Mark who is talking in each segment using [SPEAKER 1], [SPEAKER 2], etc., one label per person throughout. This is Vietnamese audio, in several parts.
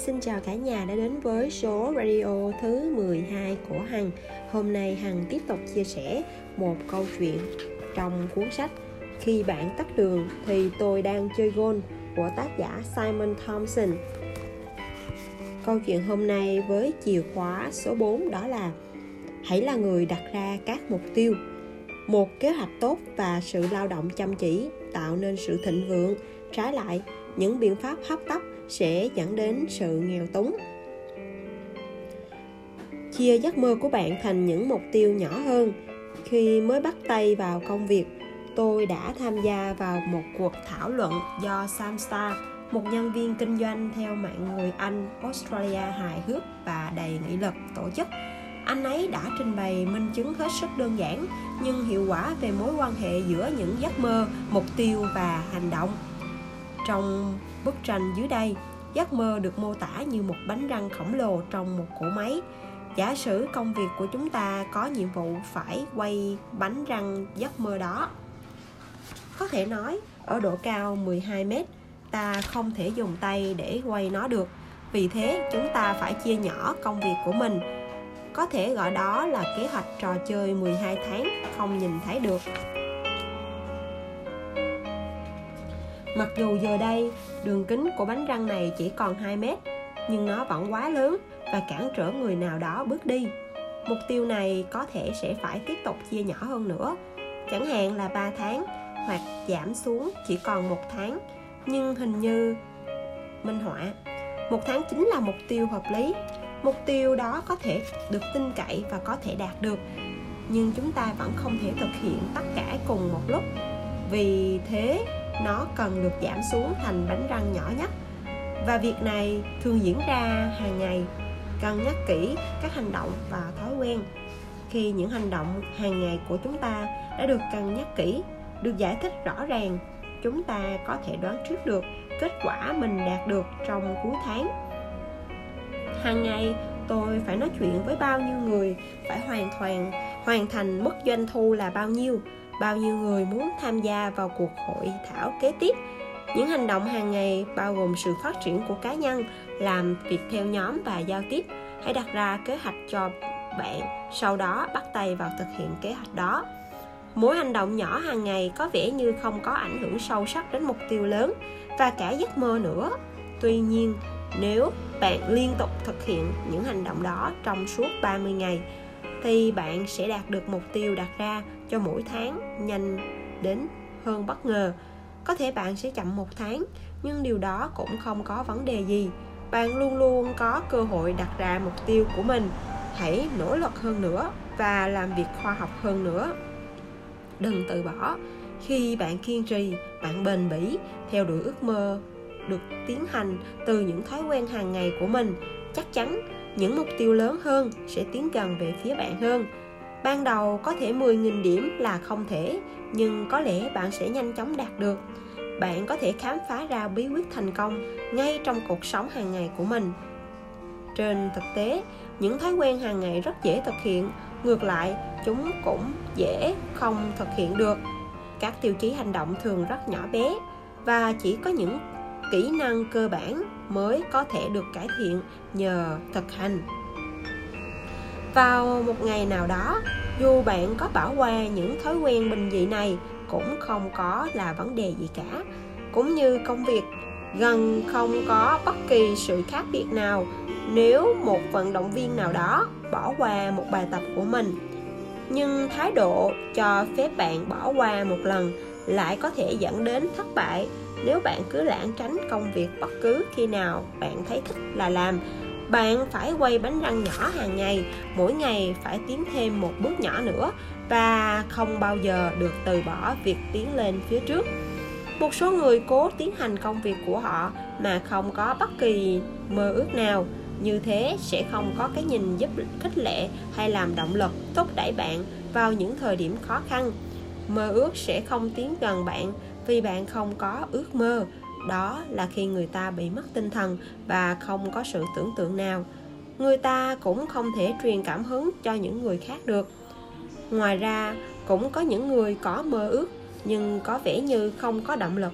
[SPEAKER 1] xin chào cả nhà đã đến với số radio thứ 12 của Hằng. Hôm nay Hằng tiếp tục chia sẻ một câu chuyện trong cuốn sách Khi bạn tắt đường thì tôi đang chơi gôn của tác giả Simon Thompson. Câu chuyện hôm nay với chìa khóa số 4 đó là Hãy là người đặt ra các mục tiêu Một kế hoạch tốt và sự lao động chăm chỉ tạo nên sự thịnh vượng Trái lại, những biện pháp hấp tấp sẽ dẫn đến sự nghèo túng. Chia giấc mơ của bạn thành những mục tiêu nhỏ hơn. Khi mới bắt tay vào công việc, tôi đã tham gia vào một cuộc thảo luận do Sam Star một nhân viên kinh doanh theo mạng người Anh, Australia hài hước và đầy nghị lực tổ chức. Anh ấy đã trình bày minh chứng hết sức đơn giản, nhưng hiệu quả về mối quan hệ giữa những giấc mơ, mục tiêu và hành động. Trong bức tranh dưới đây, giấc mơ được mô tả như một bánh răng khổng lồ trong một cỗ máy. Giả sử công việc của chúng ta có nhiệm vụ phải quay bánh răng giấc mơ đó. Có thể nói, ở độ cao 12 mét, ta không thể dùng tay để quay nó được. Vì thế, chúng ta phải chia nhỏ công việc của mình. Có thể gọi đó là kế hoạch trò chơi 12 tháng không nhìn thấy được Mặc dù giờ đây đường kính của bánh răng này chỉ còn 2 mét, nhưng nó vẫn quá lớn và cản trở người nào đó bước đi. Mục tiêu này có thể sẽ phải tiếp tục chia nhỏ hơn nữa, chẳng hạn là 3 tháng hoặc giảm xuống chỉ còn một tháng. Nhưng hình như minh họa, một tháng chính là mục tiêu hợp lý. Mục tiêu đó có thể được tin cậy và có thể đạt được, nhưng chúng ta vẫn không thể thực hiện tất cả cùng một lúc. Vì thế, nó cần được giảm xuống thành bánh răng nhỏ nhất. Và việc này thường diễn ra hàng ngày, cân nhắc kỹ các hành động và thói quen. Khi những hành động hàng ngày của chúng ta đã được cân nhắc kỹ, được giải thích rõ ràng, chúng ta có thể đoán trước được kết quả mình đạt được trong cuối tháng. Hàng ngày, tôi phải nói chuyện với bao nhiêu người, phải hoàn toàn, hoàn thành mức doanh thu là bao nhiêu? Bao nhiêu người muốn tham gia vào cuộc hội thảo kế tiếp. Những hành động hàng ngày bao gồm sự phát triển của cá nhân, làm việc theo nhóm và giao tiếp. Hãy đặt ra kế hoạch cho bạn, sau đó bắt tay vào thực hiện kế hoạch đó. Mỗi hành động nhỏ hàng ngày có vẻ như không có ảnh hưởng sâu sắc đến mục tiêu lớn và cả giấc mơ nữa. Tuy nhiên, nếu bạn liên tục thực hiện những hành động đó trong suốt 30 ngày, thì bạn sẽ đạt được mục tiêu đặt ra cho mỗi tháng nhanh đến hơn bất ngờ. Có thể bạn sẽ chậm một tháng, nhưng điều đó cũng không có vấn đề gì. Bạn luôn luôn có cơ hội đặt ra mục tiêu của mình. Hãy nỗ lực hơn nữa và làm việc khoa học hơn nữa. Đừng từ bỏ. Khi bạn kiên trì, bạn bền bỉ, theo đuổi ước mơ được tiến hành từ những thói quen hàng ngày của mình, chắc chắn những mục tiêu lớn hơn sẽ tiến gần về phía bạn hơn ban đầu có thể 10.000 điểm là không thể, nhưng có lẽ bạn sẽ nhanh chóng đạt được. Bạn có thể khám phá ra bí quyết thành công ngay trong cuộc sống hàng ngày của mình. Trên thực tế, những thói quen hàng ngày rất dễ thực hiện, ngược lại, chúng cũng dễ không thực hiện được. Các tiêu chí hành động thường rất nhỏ bé và chỉ có những kỹ năng cơ bản mới có thể được cải thiện nhờ thực hành vào một ngày nào đó, dù bạn có bỏ qua những thói quen bình dị này, cũng không có là vấn đề gì cả. Cũng như công việc, gần không có bất kỳ sự khác biệt nào nếu một vận động viên nào đó bỏ qua một bài tập của mình. Nhưng thái độ cho phép bạn bỏ qua một lần lại có thể dẫn đến thất bại nếu bạn cứ lãng tránh công việc bất cứ khi nào bạn thấy thích là làm bạn phải quay bánh răng nhỏ hàng ngày, mỗi ngày phải tiến thêm một bước nhỏ nữa và không bao giờ được từ bỏ việc tiến lên phía trước. Một số người cố tiến hành công việc của họ mà không có bất kỳ mơ ước nào. Như thế sẽ không có cái nhìn giúp khích lệ hay làm động lực thúc đẩy bạn vào những thời điểm khó khăn. Mơ ước sẽ không tiến gần bạn vì bạn không có ước mơ đó là khi người ta bị mất tinh thần và không có sự tưởng tượng nào. Người ta cũng không thể truyền cảm hứng cho những người khác được. Ngoài ra cũng có những người có mơ ước nhưng có vẻ như không có động lực.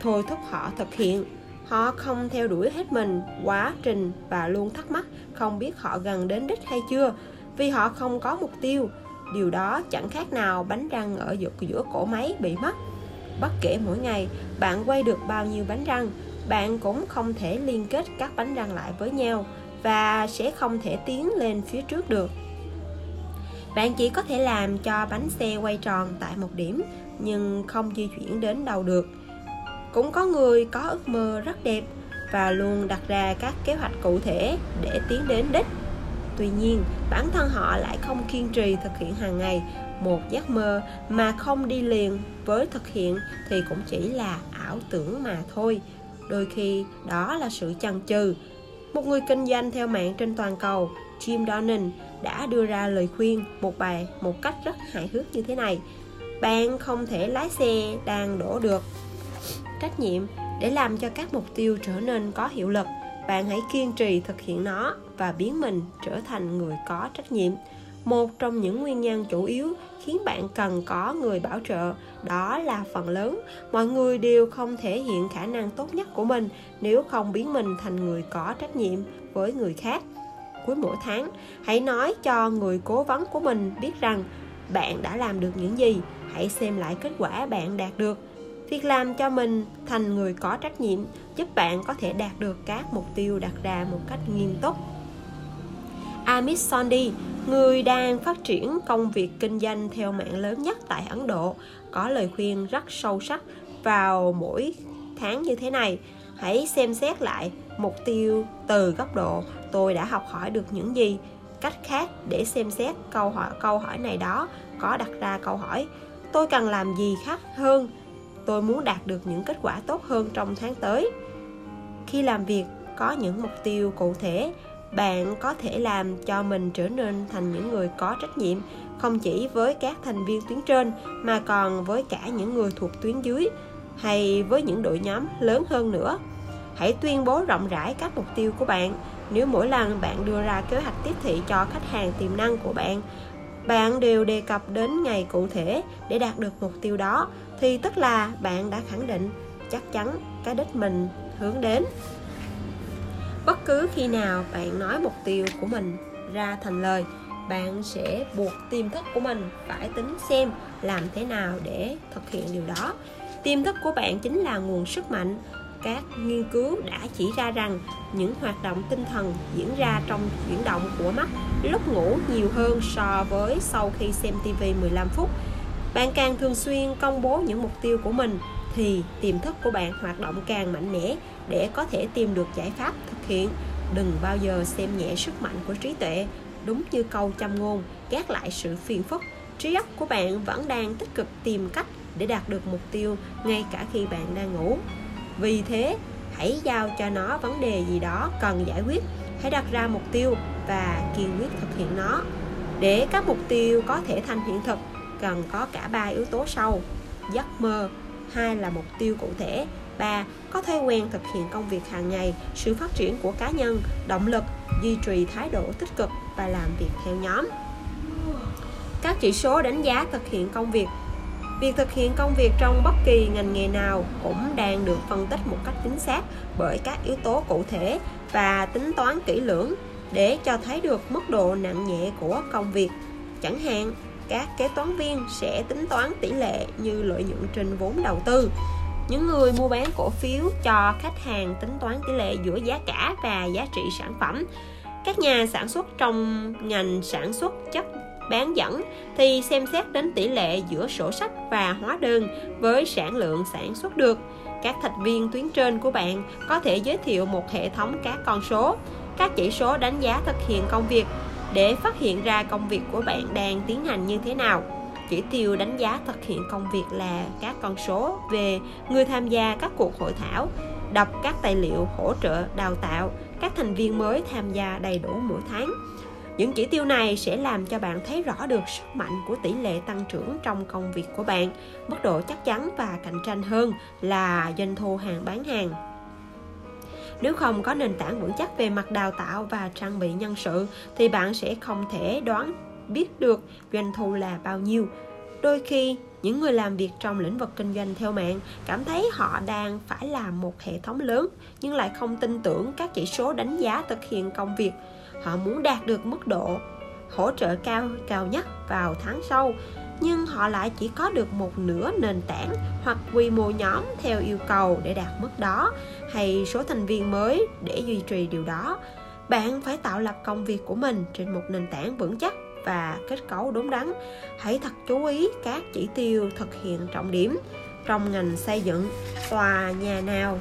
[SPEAKER 1] Thôi thúc họ thực hiện. Họ không theo đuổi hết mình quá trình và luôn thắc mắc không biết họ gần đến đích hay chưa vì họ không có mục tiêu. Điều đó chẳng khác nào bánh răng ở giữa, giữa cổ máy bị mất bất kể mỗi ngày, bạn quay được bao nhiêu bánh răng, bạn cũng không thể liên kết các bánh răng lại với nhau và sẽ không thể tiến lên phía trước được. Bạn chỉ có thể làm cho bánh xe quay tròn tại một điểm, nhưng không di chuyển đến đâu được. Cũng có người có ước mơ rất đẹp và luôn đặt ra các kế hoạch cụ thể để tiến đến đích tuy nhiên, bản thân họ lại không kiên trì thực hiện hàng ngày một giấc mơ mà không đi liền với thực hiện thì cũng chỉ là ảo tưởng mà thôi. Đôi khi, đó là sự chần chừ. Một người kinh doanh theo mạng trên toàn cầu, Jim Donnan đã đưa ra lời khuyên, một bài, một cách rất hài hước như thế này. Bạn không thể lái xe đang đổ được. Trách nhiệm để làm cho các mục tiêu trở nên có hiệu lực bạn hãy kiên trì thực hiện nó và biến mình trở thành người có trách nhiệm. Một trong những nguyên nhân chủ yếu khiến bạn cần có người bảo trợ, đó là phần lớn. Mọi người đều không thể hiện khả năng tốt nhất của mình nếu không biến mình thành người có trách nhiệm với người khác. Cuối mỗi tháng, hãy nói cho người cố vấn của mình biết rằng bạn đã làm được những gì. Hãy xem lại kết quả bạn đạt được việc làm cho mình thành người có trách nhiệm giúp bạn có thể đạt được các mục tiêu đặt ra một cách nghiêm túc Amit Sondi, người đang phát triển công việc kinh doanh theo mạng lớn nhất tại Ấn Độ, có lời khuyên rất sâu sắc vào mỗi tháng như thế này. Hãy xem xét lại mục tiêu từ góc độ tôi đã học hỏi được những gì. Cách khác để xem xét câu hỏi câu hỏi này đó có đặt ra câu hỏi tôi cần làm gì khác hơn tôi muốn đạt được những kết quả tốt hơn trong tháng tới. Khi làm việc, có những mục tiêu cụ thể, bạn có thể làm cho mình trở nên thành những người có trách nhiệm, không chỉ với các thành viên tuyến trên, mà còn với cả những người thuộc tuyến dưới, hay với những đội nhóm lớn hơn nữa. Hãy tuyên bố rộng rãi các mục tiêu của bạn. Nếu mỗi lần bạn đưa ra kế hoạch tiếp thị cho khách hàng tiềm năng của bạn bạn đều đề cập đến ngày cụ thể để đạt được mục tiêu đó thì tức là bạn đã khẳng định chắc chắn cái đích mình hướng đến. Bất cứ khi nào bạn nói mục tiêu của mình ra thành lời, bạn sẽ buộc tiềm thức của mình phải tính xem làm thế nào để thực hiện điều đó. Tiềm thức của bạn chính là nguồn sức mạnh. Các nghiên cứu đã chỉ ra rằng những hoạt động tinh thần diễn ra trong chuyển động của mắt lúc ngủ nhiều hơn so với sau khi xem TV 15 phút. Bạn càng thường xuyên công bố những mục tiêu của mình thì tiềm thức của bạn hoạt động càng mạnh mẽ để có thể tìm được giải pháp thực hiện. Đừng bao giờ xem nhẹ sức mạnh của trí tuệ, đúng như câu châm ngôn, gác lại sự phiền phức. Trí óc của bạn vẫn đang tích cực tìm cách để đạt được mục tiêu ngay cả khi bạn đang ngủ vì thế hãy giao cho nó vấn đề gì đó cần giải quyết hãy đặt ra mục tiêu và kiên quyết thực hiện nó để các mục tiêu có thể thành hiện thực cần có cả ba yếu tố sau. Giấc mơ hai là mục tiêu cụ thể ba có thói quen thực hiện công việc hàng ngày sự phát triển của cá nhân động lực duy trì thái độ tích cực và làm việc theo nhóm. Các chỉ số đánh giá thực hiện công việc. Việc thực hiện công việc trong bất kỳ ngành nghề nào cũng đang được phân tích một cách chính xác bởi các yếu tố cụ thể và tính toán kỹ lưỡng để cho thấy được mức độ nặng nhẹ của công việc. Chẳng hạn, các kế toán viên sẽ tính toán tỷ lệ như lợi nhuận trên vốn đầu tư. Những người mua bán cổ phiếu cho khách hàng tính toán tỷ lệ giữa giá cả và giá trị sản phẩm. Các nhà sản xuất trong ngành sản xuất chất bán dẫn thì xem xét đến tỷ lệ giữa sổ sách và hóa đơn với sản lượng sản xuất được. Các thành viên tuyến trên của bạn có thể giới thiệu một hệ thống các con số, các chỉ số đánh giá thực hiện công việc để phát hiện ra công việc của bạn đang tiến hành như thế nào. Chỉ tiêu đánh giá thực hiện công việc là các con số về người tham gia các cuộc hội thảo, đọc các tài liệu hỗ trợ đào tạo các thành viên mới tham gia đầy đủ mỗi tháng. Những chỉ tiêu này sẽ làm cho bạn thấy rõ được sức mạnh của tỷ lệ tăng trưởng trong công việc của bạn. Mức độ chắc chắn và cạnh tranh hơn là doanh thu hàng bán hàng nếu không có nền tảng vững chắc về mặt đào tạo và trang bị nhân sự, thì bạn sẽ không thể đoán biết được doanh thu là bao nhiêu. Đôi khi, những người làm việc trong lĩnh vực kinh doanh theo mạng cảm thấy họ đang phải làm một hệ thống lớn, nhưng lại không tin tưởng các chỉ số đánh giá thực hiện công việc. Họ muốn đạt được mức độ hỗ trợ cao cao nhất vào tháng sau nhưng họ lại chỉ có được một nửa nền tảng hoặc quy mô nhóm theo yêu cầu để đạt mức đó, hay số thành viên mới để duy trì điều đó. Bạn phải tạo lập công việc của mình trên một nền tảng vững chắc và kết cấu đúng đắn. Hãy thật chú ý các chỉ tiêu thực hiện trọng điểm trong ngành xây dựng tòa nhà nào.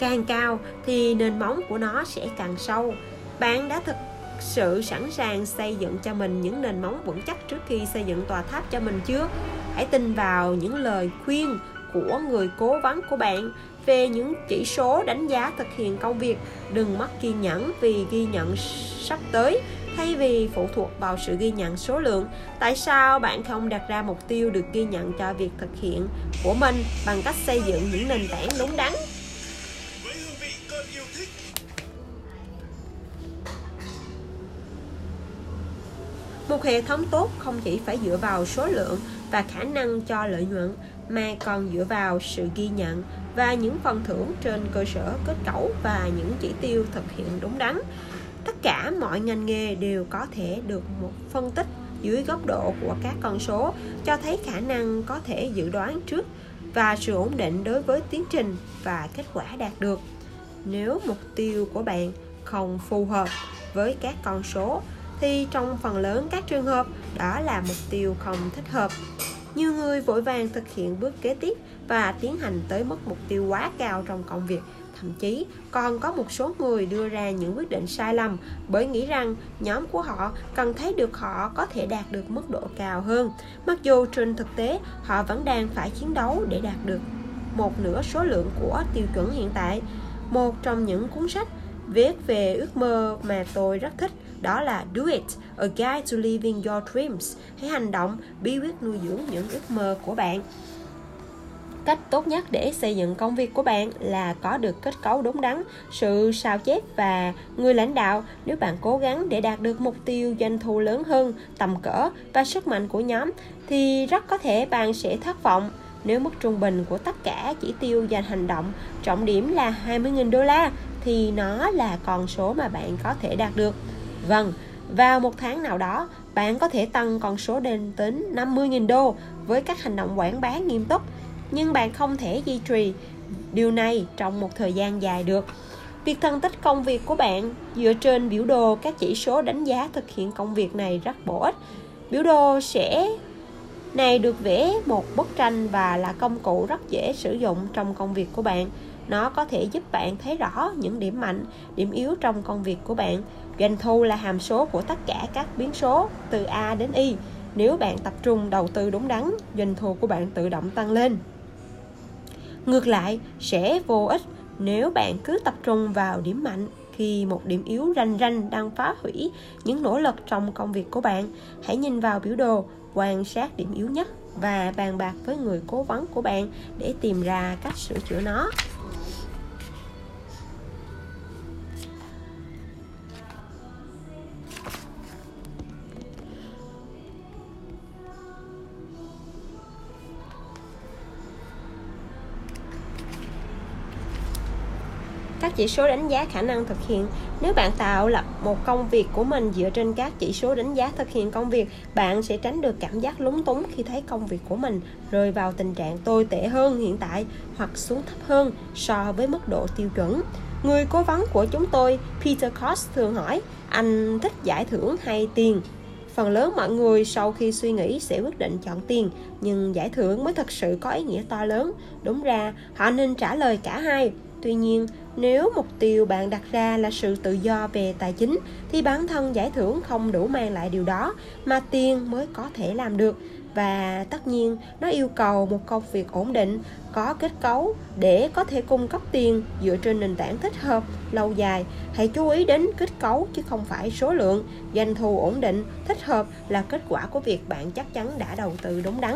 [SPEAKER 1] Càng cao thì nền móng của nó sẽ càng sâu. Bạn đã thực sự sẵn sàng xây dựng cho mình những nền móng vững chắc trước khi xây dựng tòa tháp cho mình chưa? Hãy tin vào những lời khuyên của người cố vấn của bạn về những chỉ số đánh giá thực hiện công việc. Đừng mất kiên nhẫn vì ghi nhận sắp tới, thay vì phụ thuộc vào sự ghi nhận số lượng. Tại sao bạn không đặt ra mục tiêu được ghi nhận cho việc thực hiện của mình bằng cách xây dựng những nền tảng đúng đắn? Một hệ thống tốt không chỉ phải dựa vào số lượng và khả năng cho lợi nhuận, mà còn dựa vào sự ghi nhận và những phần thưởng trên cơ sở kết cấu và những chỉ tiêu thực hiện đúng đắn. Tất cả mọi ngành nghề đều có thể được một phân tích dưới góc độ của các con số, cho thấy khả năng có thể dự đoán trước và sự ổn định đối với tiến trình và kết quả đạt được. Nếu mục tiêu của bạn không phù hợp với các con số thì trong phần lớn các trường hợp, đó là mục tiêu không thích hợp. Nhiều người vội vàng thực hiện bước kế tiếp và tiến hành tới mức mục tiêu quá cao trong công việc. Thậm chí, còn có một số người đưa ra những quyết định sai lầm bởi nghĩ rằng nhóm của họ cần thấy được họ có thể đạt được mức độ cao hơn. Mặc dù trên thực tế, họ vẫn đang phải chiến đấu để đạt được một nửa số lượng của tiêu chuẩn hiện tại. Một trong những cuốn sách viết về ước mơ mà tôi rất thích đó là Do It, A Guide to Living Your Dreams. Hãy hành động, bí quyết nuôi dưỡng những ước mơ của bạn. Cách tốt nhất để xây dựng công việc của bạn là có được kết cấu đúng đắn, sự sao chép và người lãnh đạo. Nếu bạn cố gắng để đạt được mục tiêu doanh thu lớn hơn, tầm cỡ và sức mạnh của nhóm, thì rất có thể bạn sẽ thất vọng nếu mức trung bình của tất cả chỉ tiêu dành hành động trọng điểm là 20.000 đô la thì nó là con số mà bạn có thể đạt được. Vâng, vào một tháng nào đó, bạn có thể tăng con số lên đến 50.000 đô với các hành động quảng bá nghiêm túc, nhưng bạn không thể duy trì điều này trong một thời gian dài được. Việc phân tích công việc của bạn dựa trên biểu đồ các chỉ số đánh giá thực hiện công việc này rất bổ ích. Biểu đồ sẽ này được vẽ một bức tranh và là công cụ rất dễ sử dụng trong công việc của bạn. Nó có thể giúp bạn thấy rõ những điểm mạnh, điểm yếu trong công việc của bạn Doanh thu là hàm số của tất cả các biến số từ A đến Y. Nếu bạn tập trung đầu tư đúng đắn, doanh thu của bạn tự động tăng lên. Ngược lại, sẽ vô ích nếu bạn cứ tập trung vào điểm mạnh khi một điểm yếu ranh ranh đang phá hủy những nỗ lực trong công việc của bạn. Hãy nhìn vào biểu đồ, quan sát điểm yếu nhất và bàn bạc với người cố vấn của bạn để tìm ra cách sửa chữa nó. Chỉ số đánh giá khả năng thực hiện. Nếu bạn tạo lập một công việc của mình dựa trên các chỉ số đánh giá thực hiện công việc, bạn sẽ tránh được cảm giác lúng túng khi thấy công việc của mình rơi vào tình trạng tồi tệ hơn hiện tại hoặc xuống thấp hơn so với mức độ tiêu chuẩn. Người cố vấn của chúng tôi, peter cost thường hỏi, anh thích giải thưởng hay tiền? Phần lớn mọi người sau khi suy nghĩ sẽ quyết định chọn tiền, nhưng giải thưởng mới thật sự có ý nghĩa to lớn. Đúng ra, họ nên trả lời cả hai. Tuy nhiên nếu mục tiêu bạn đặt ra là sự tự do về tài chính, thì bản thân giải thưởng không đủ mang lại điều đó mà tiền mới có thể làm được. Và tất nhiên, nó yêu cầu một công việc ổn định, có kết cấu để có thể cung cấp tiền dựa trên nền tảng thích hợp, lâu dài. Hãy chú ý đến kết cấu chứ không phải số lượng. Doanh thu ổn định, thích hợp là kết quả của việc bạn chắc chắn đã đầu tư đúng đắn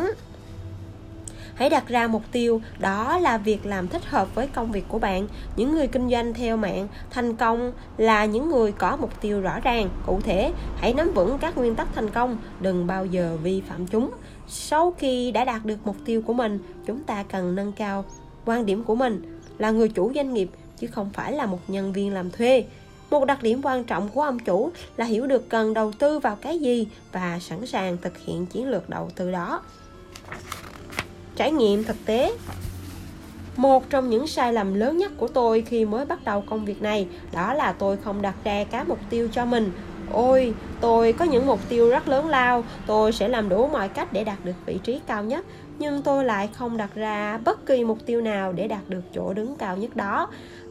[SPEAKER 1] hãy đặt ra mục tiêu, đó là việc làm thích hợp với công việc của bạn. Những người kinh doanh theo mạng thành công là những người có mục tiêu rõ ràng. Cụ thể, hãy nắm vững các nguyên tắc thành công, đừng bao giờ vi phạm chúng. Sau khi đã đạt được mục tiêu của mình, chúng ta cần nâng cao quan điểm của mình, là người chủ doanh nghiệp, chứ không phải là một nhân viên làm thuê. Một đặc điểm quan trọng của ông chủ là hiểu được cần đầu tư vào cái gì và sẵn sàng thực hiện chiến lược đầu tư đó trải nghiệm thực tế. Một trong những sai lầm lớn nhất của tôi khi mới bắt đầu công việc này đó là tôi không đặt ra các mục tiêu cho mình. Ôi, tôi có những mục tiêu rất lớn lao, tôi sẽ làm đủ mọi cách để đạt được vị trí cao nhất, nhưng tôi lại không đặt ra bất kỳ mục tiêu nào để đạt được chỗ đứng cao nhất đó.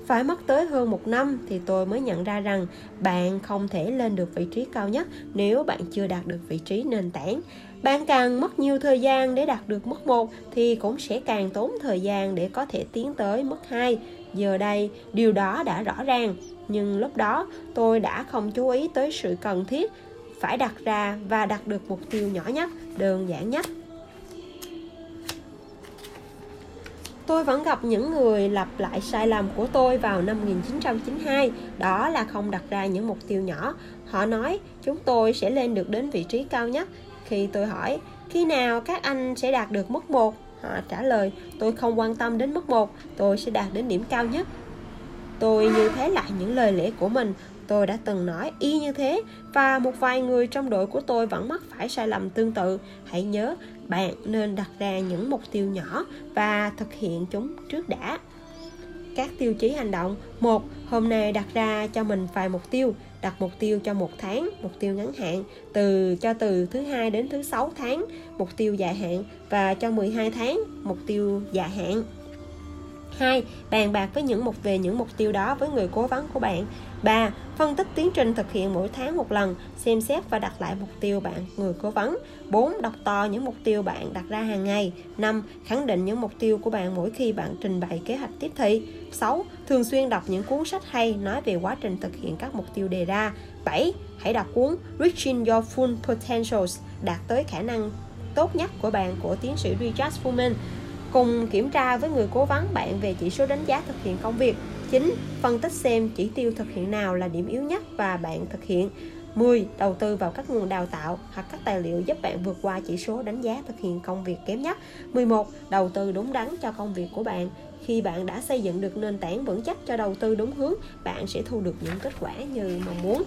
[SPEAKER 1] Phải mất tới hơn một năm thì tôi mới nhận ra rằng bạn không thể lên được vị trí cao nhất nếu bạn chưa đạt được vị trí nền tảng bạn càng mất nhiều thời gian để đạt được mức một thì cũng sẽ càng tốn thời gian để có thể tiến tới mức 2. Giờ đây, điều đó đã rõ ràng, nhưng lúc đó tôi đã không chú ý tới sự cần thiết phải đặt ra và đạt được mục tiêu nhỏ nhất, đơn giản nhất. Tôi vẫn gặp những người lặp lại sai lầm của tôi vào năm 1992, đó là không đặt ra những mục tiêu nhỏ. Họ nói chúng tôi sẽ lên được đến vị trí cao nhất. Khi tôi hỏi khi nào các anh sẽ đạt được mức 1, họ trả lời tôi không quan tâm đến mức 1, tôi sẽ đạt đến điểm cao nhất. Tôi như thế lại những lời lẽ của mình Tôi đã từng nói y như thế và một vài người trong đội của tôi vẫn mắc phải sai lầm tương tự. Hãy nhớ, bạn nên đặt ra những mục tiêu nhỏ và thực hiện chúng trước đã. Các tiêu chí hành động một Hôm nay đặt ra cho mình vài mục tiêu đặt mục tiêu cho một tháng, mục tiêu ngắn hạn từ cho từ thứ hai đến thứ sáu tháng, mục tiêu dài hạn và cho 12 tháng, mục tiêu dài hạn. 2. Bàn bạc với những mục về những mục tiêu đó với người cố vấn của bạn. 3. Phân tích tiến trình thực hiện mỗi tháng một lần, xem xét và đặt lại mục tiêu bạn người cố vấn. 4. Đọc to những mục tiêu bạn đặt ra hàng ngày. 5. Khẳng định những mục tiêu của bạn mỗi khi bạn trình bày kế hoạch tiếp thị. 6. Thường xuyên đọc những cuốn sách hay nói về quá trình thực hiện các mục tiêu đề ra. 7. Hãy đọc cuốn Reaching Your Full Potentials, đạt tới khả năng tốt nhất của bạn của tiến sĩ Richard Fullman cùng kiểm tra với người cố vấn bạn về chỉ số đánh giá thực hiện công việc 9. Phân tích xem chỉ tiêu thực hiện nào là điểm yếu nhất và bạn thực hiện 10. Đầu tư vào các nguồn đào tạo hoặc các tài liệu giúp bạn vượt qua chỉ số đánh giá thực hiện công việc kém nhất 11. Đầu tư đúng đắn cho công việc của bạn khi bạn đã xây dựng được nền tảng vững chắc cho đầu tư đúng hướng, bạn sẽ thu được những kết quả như mong muốn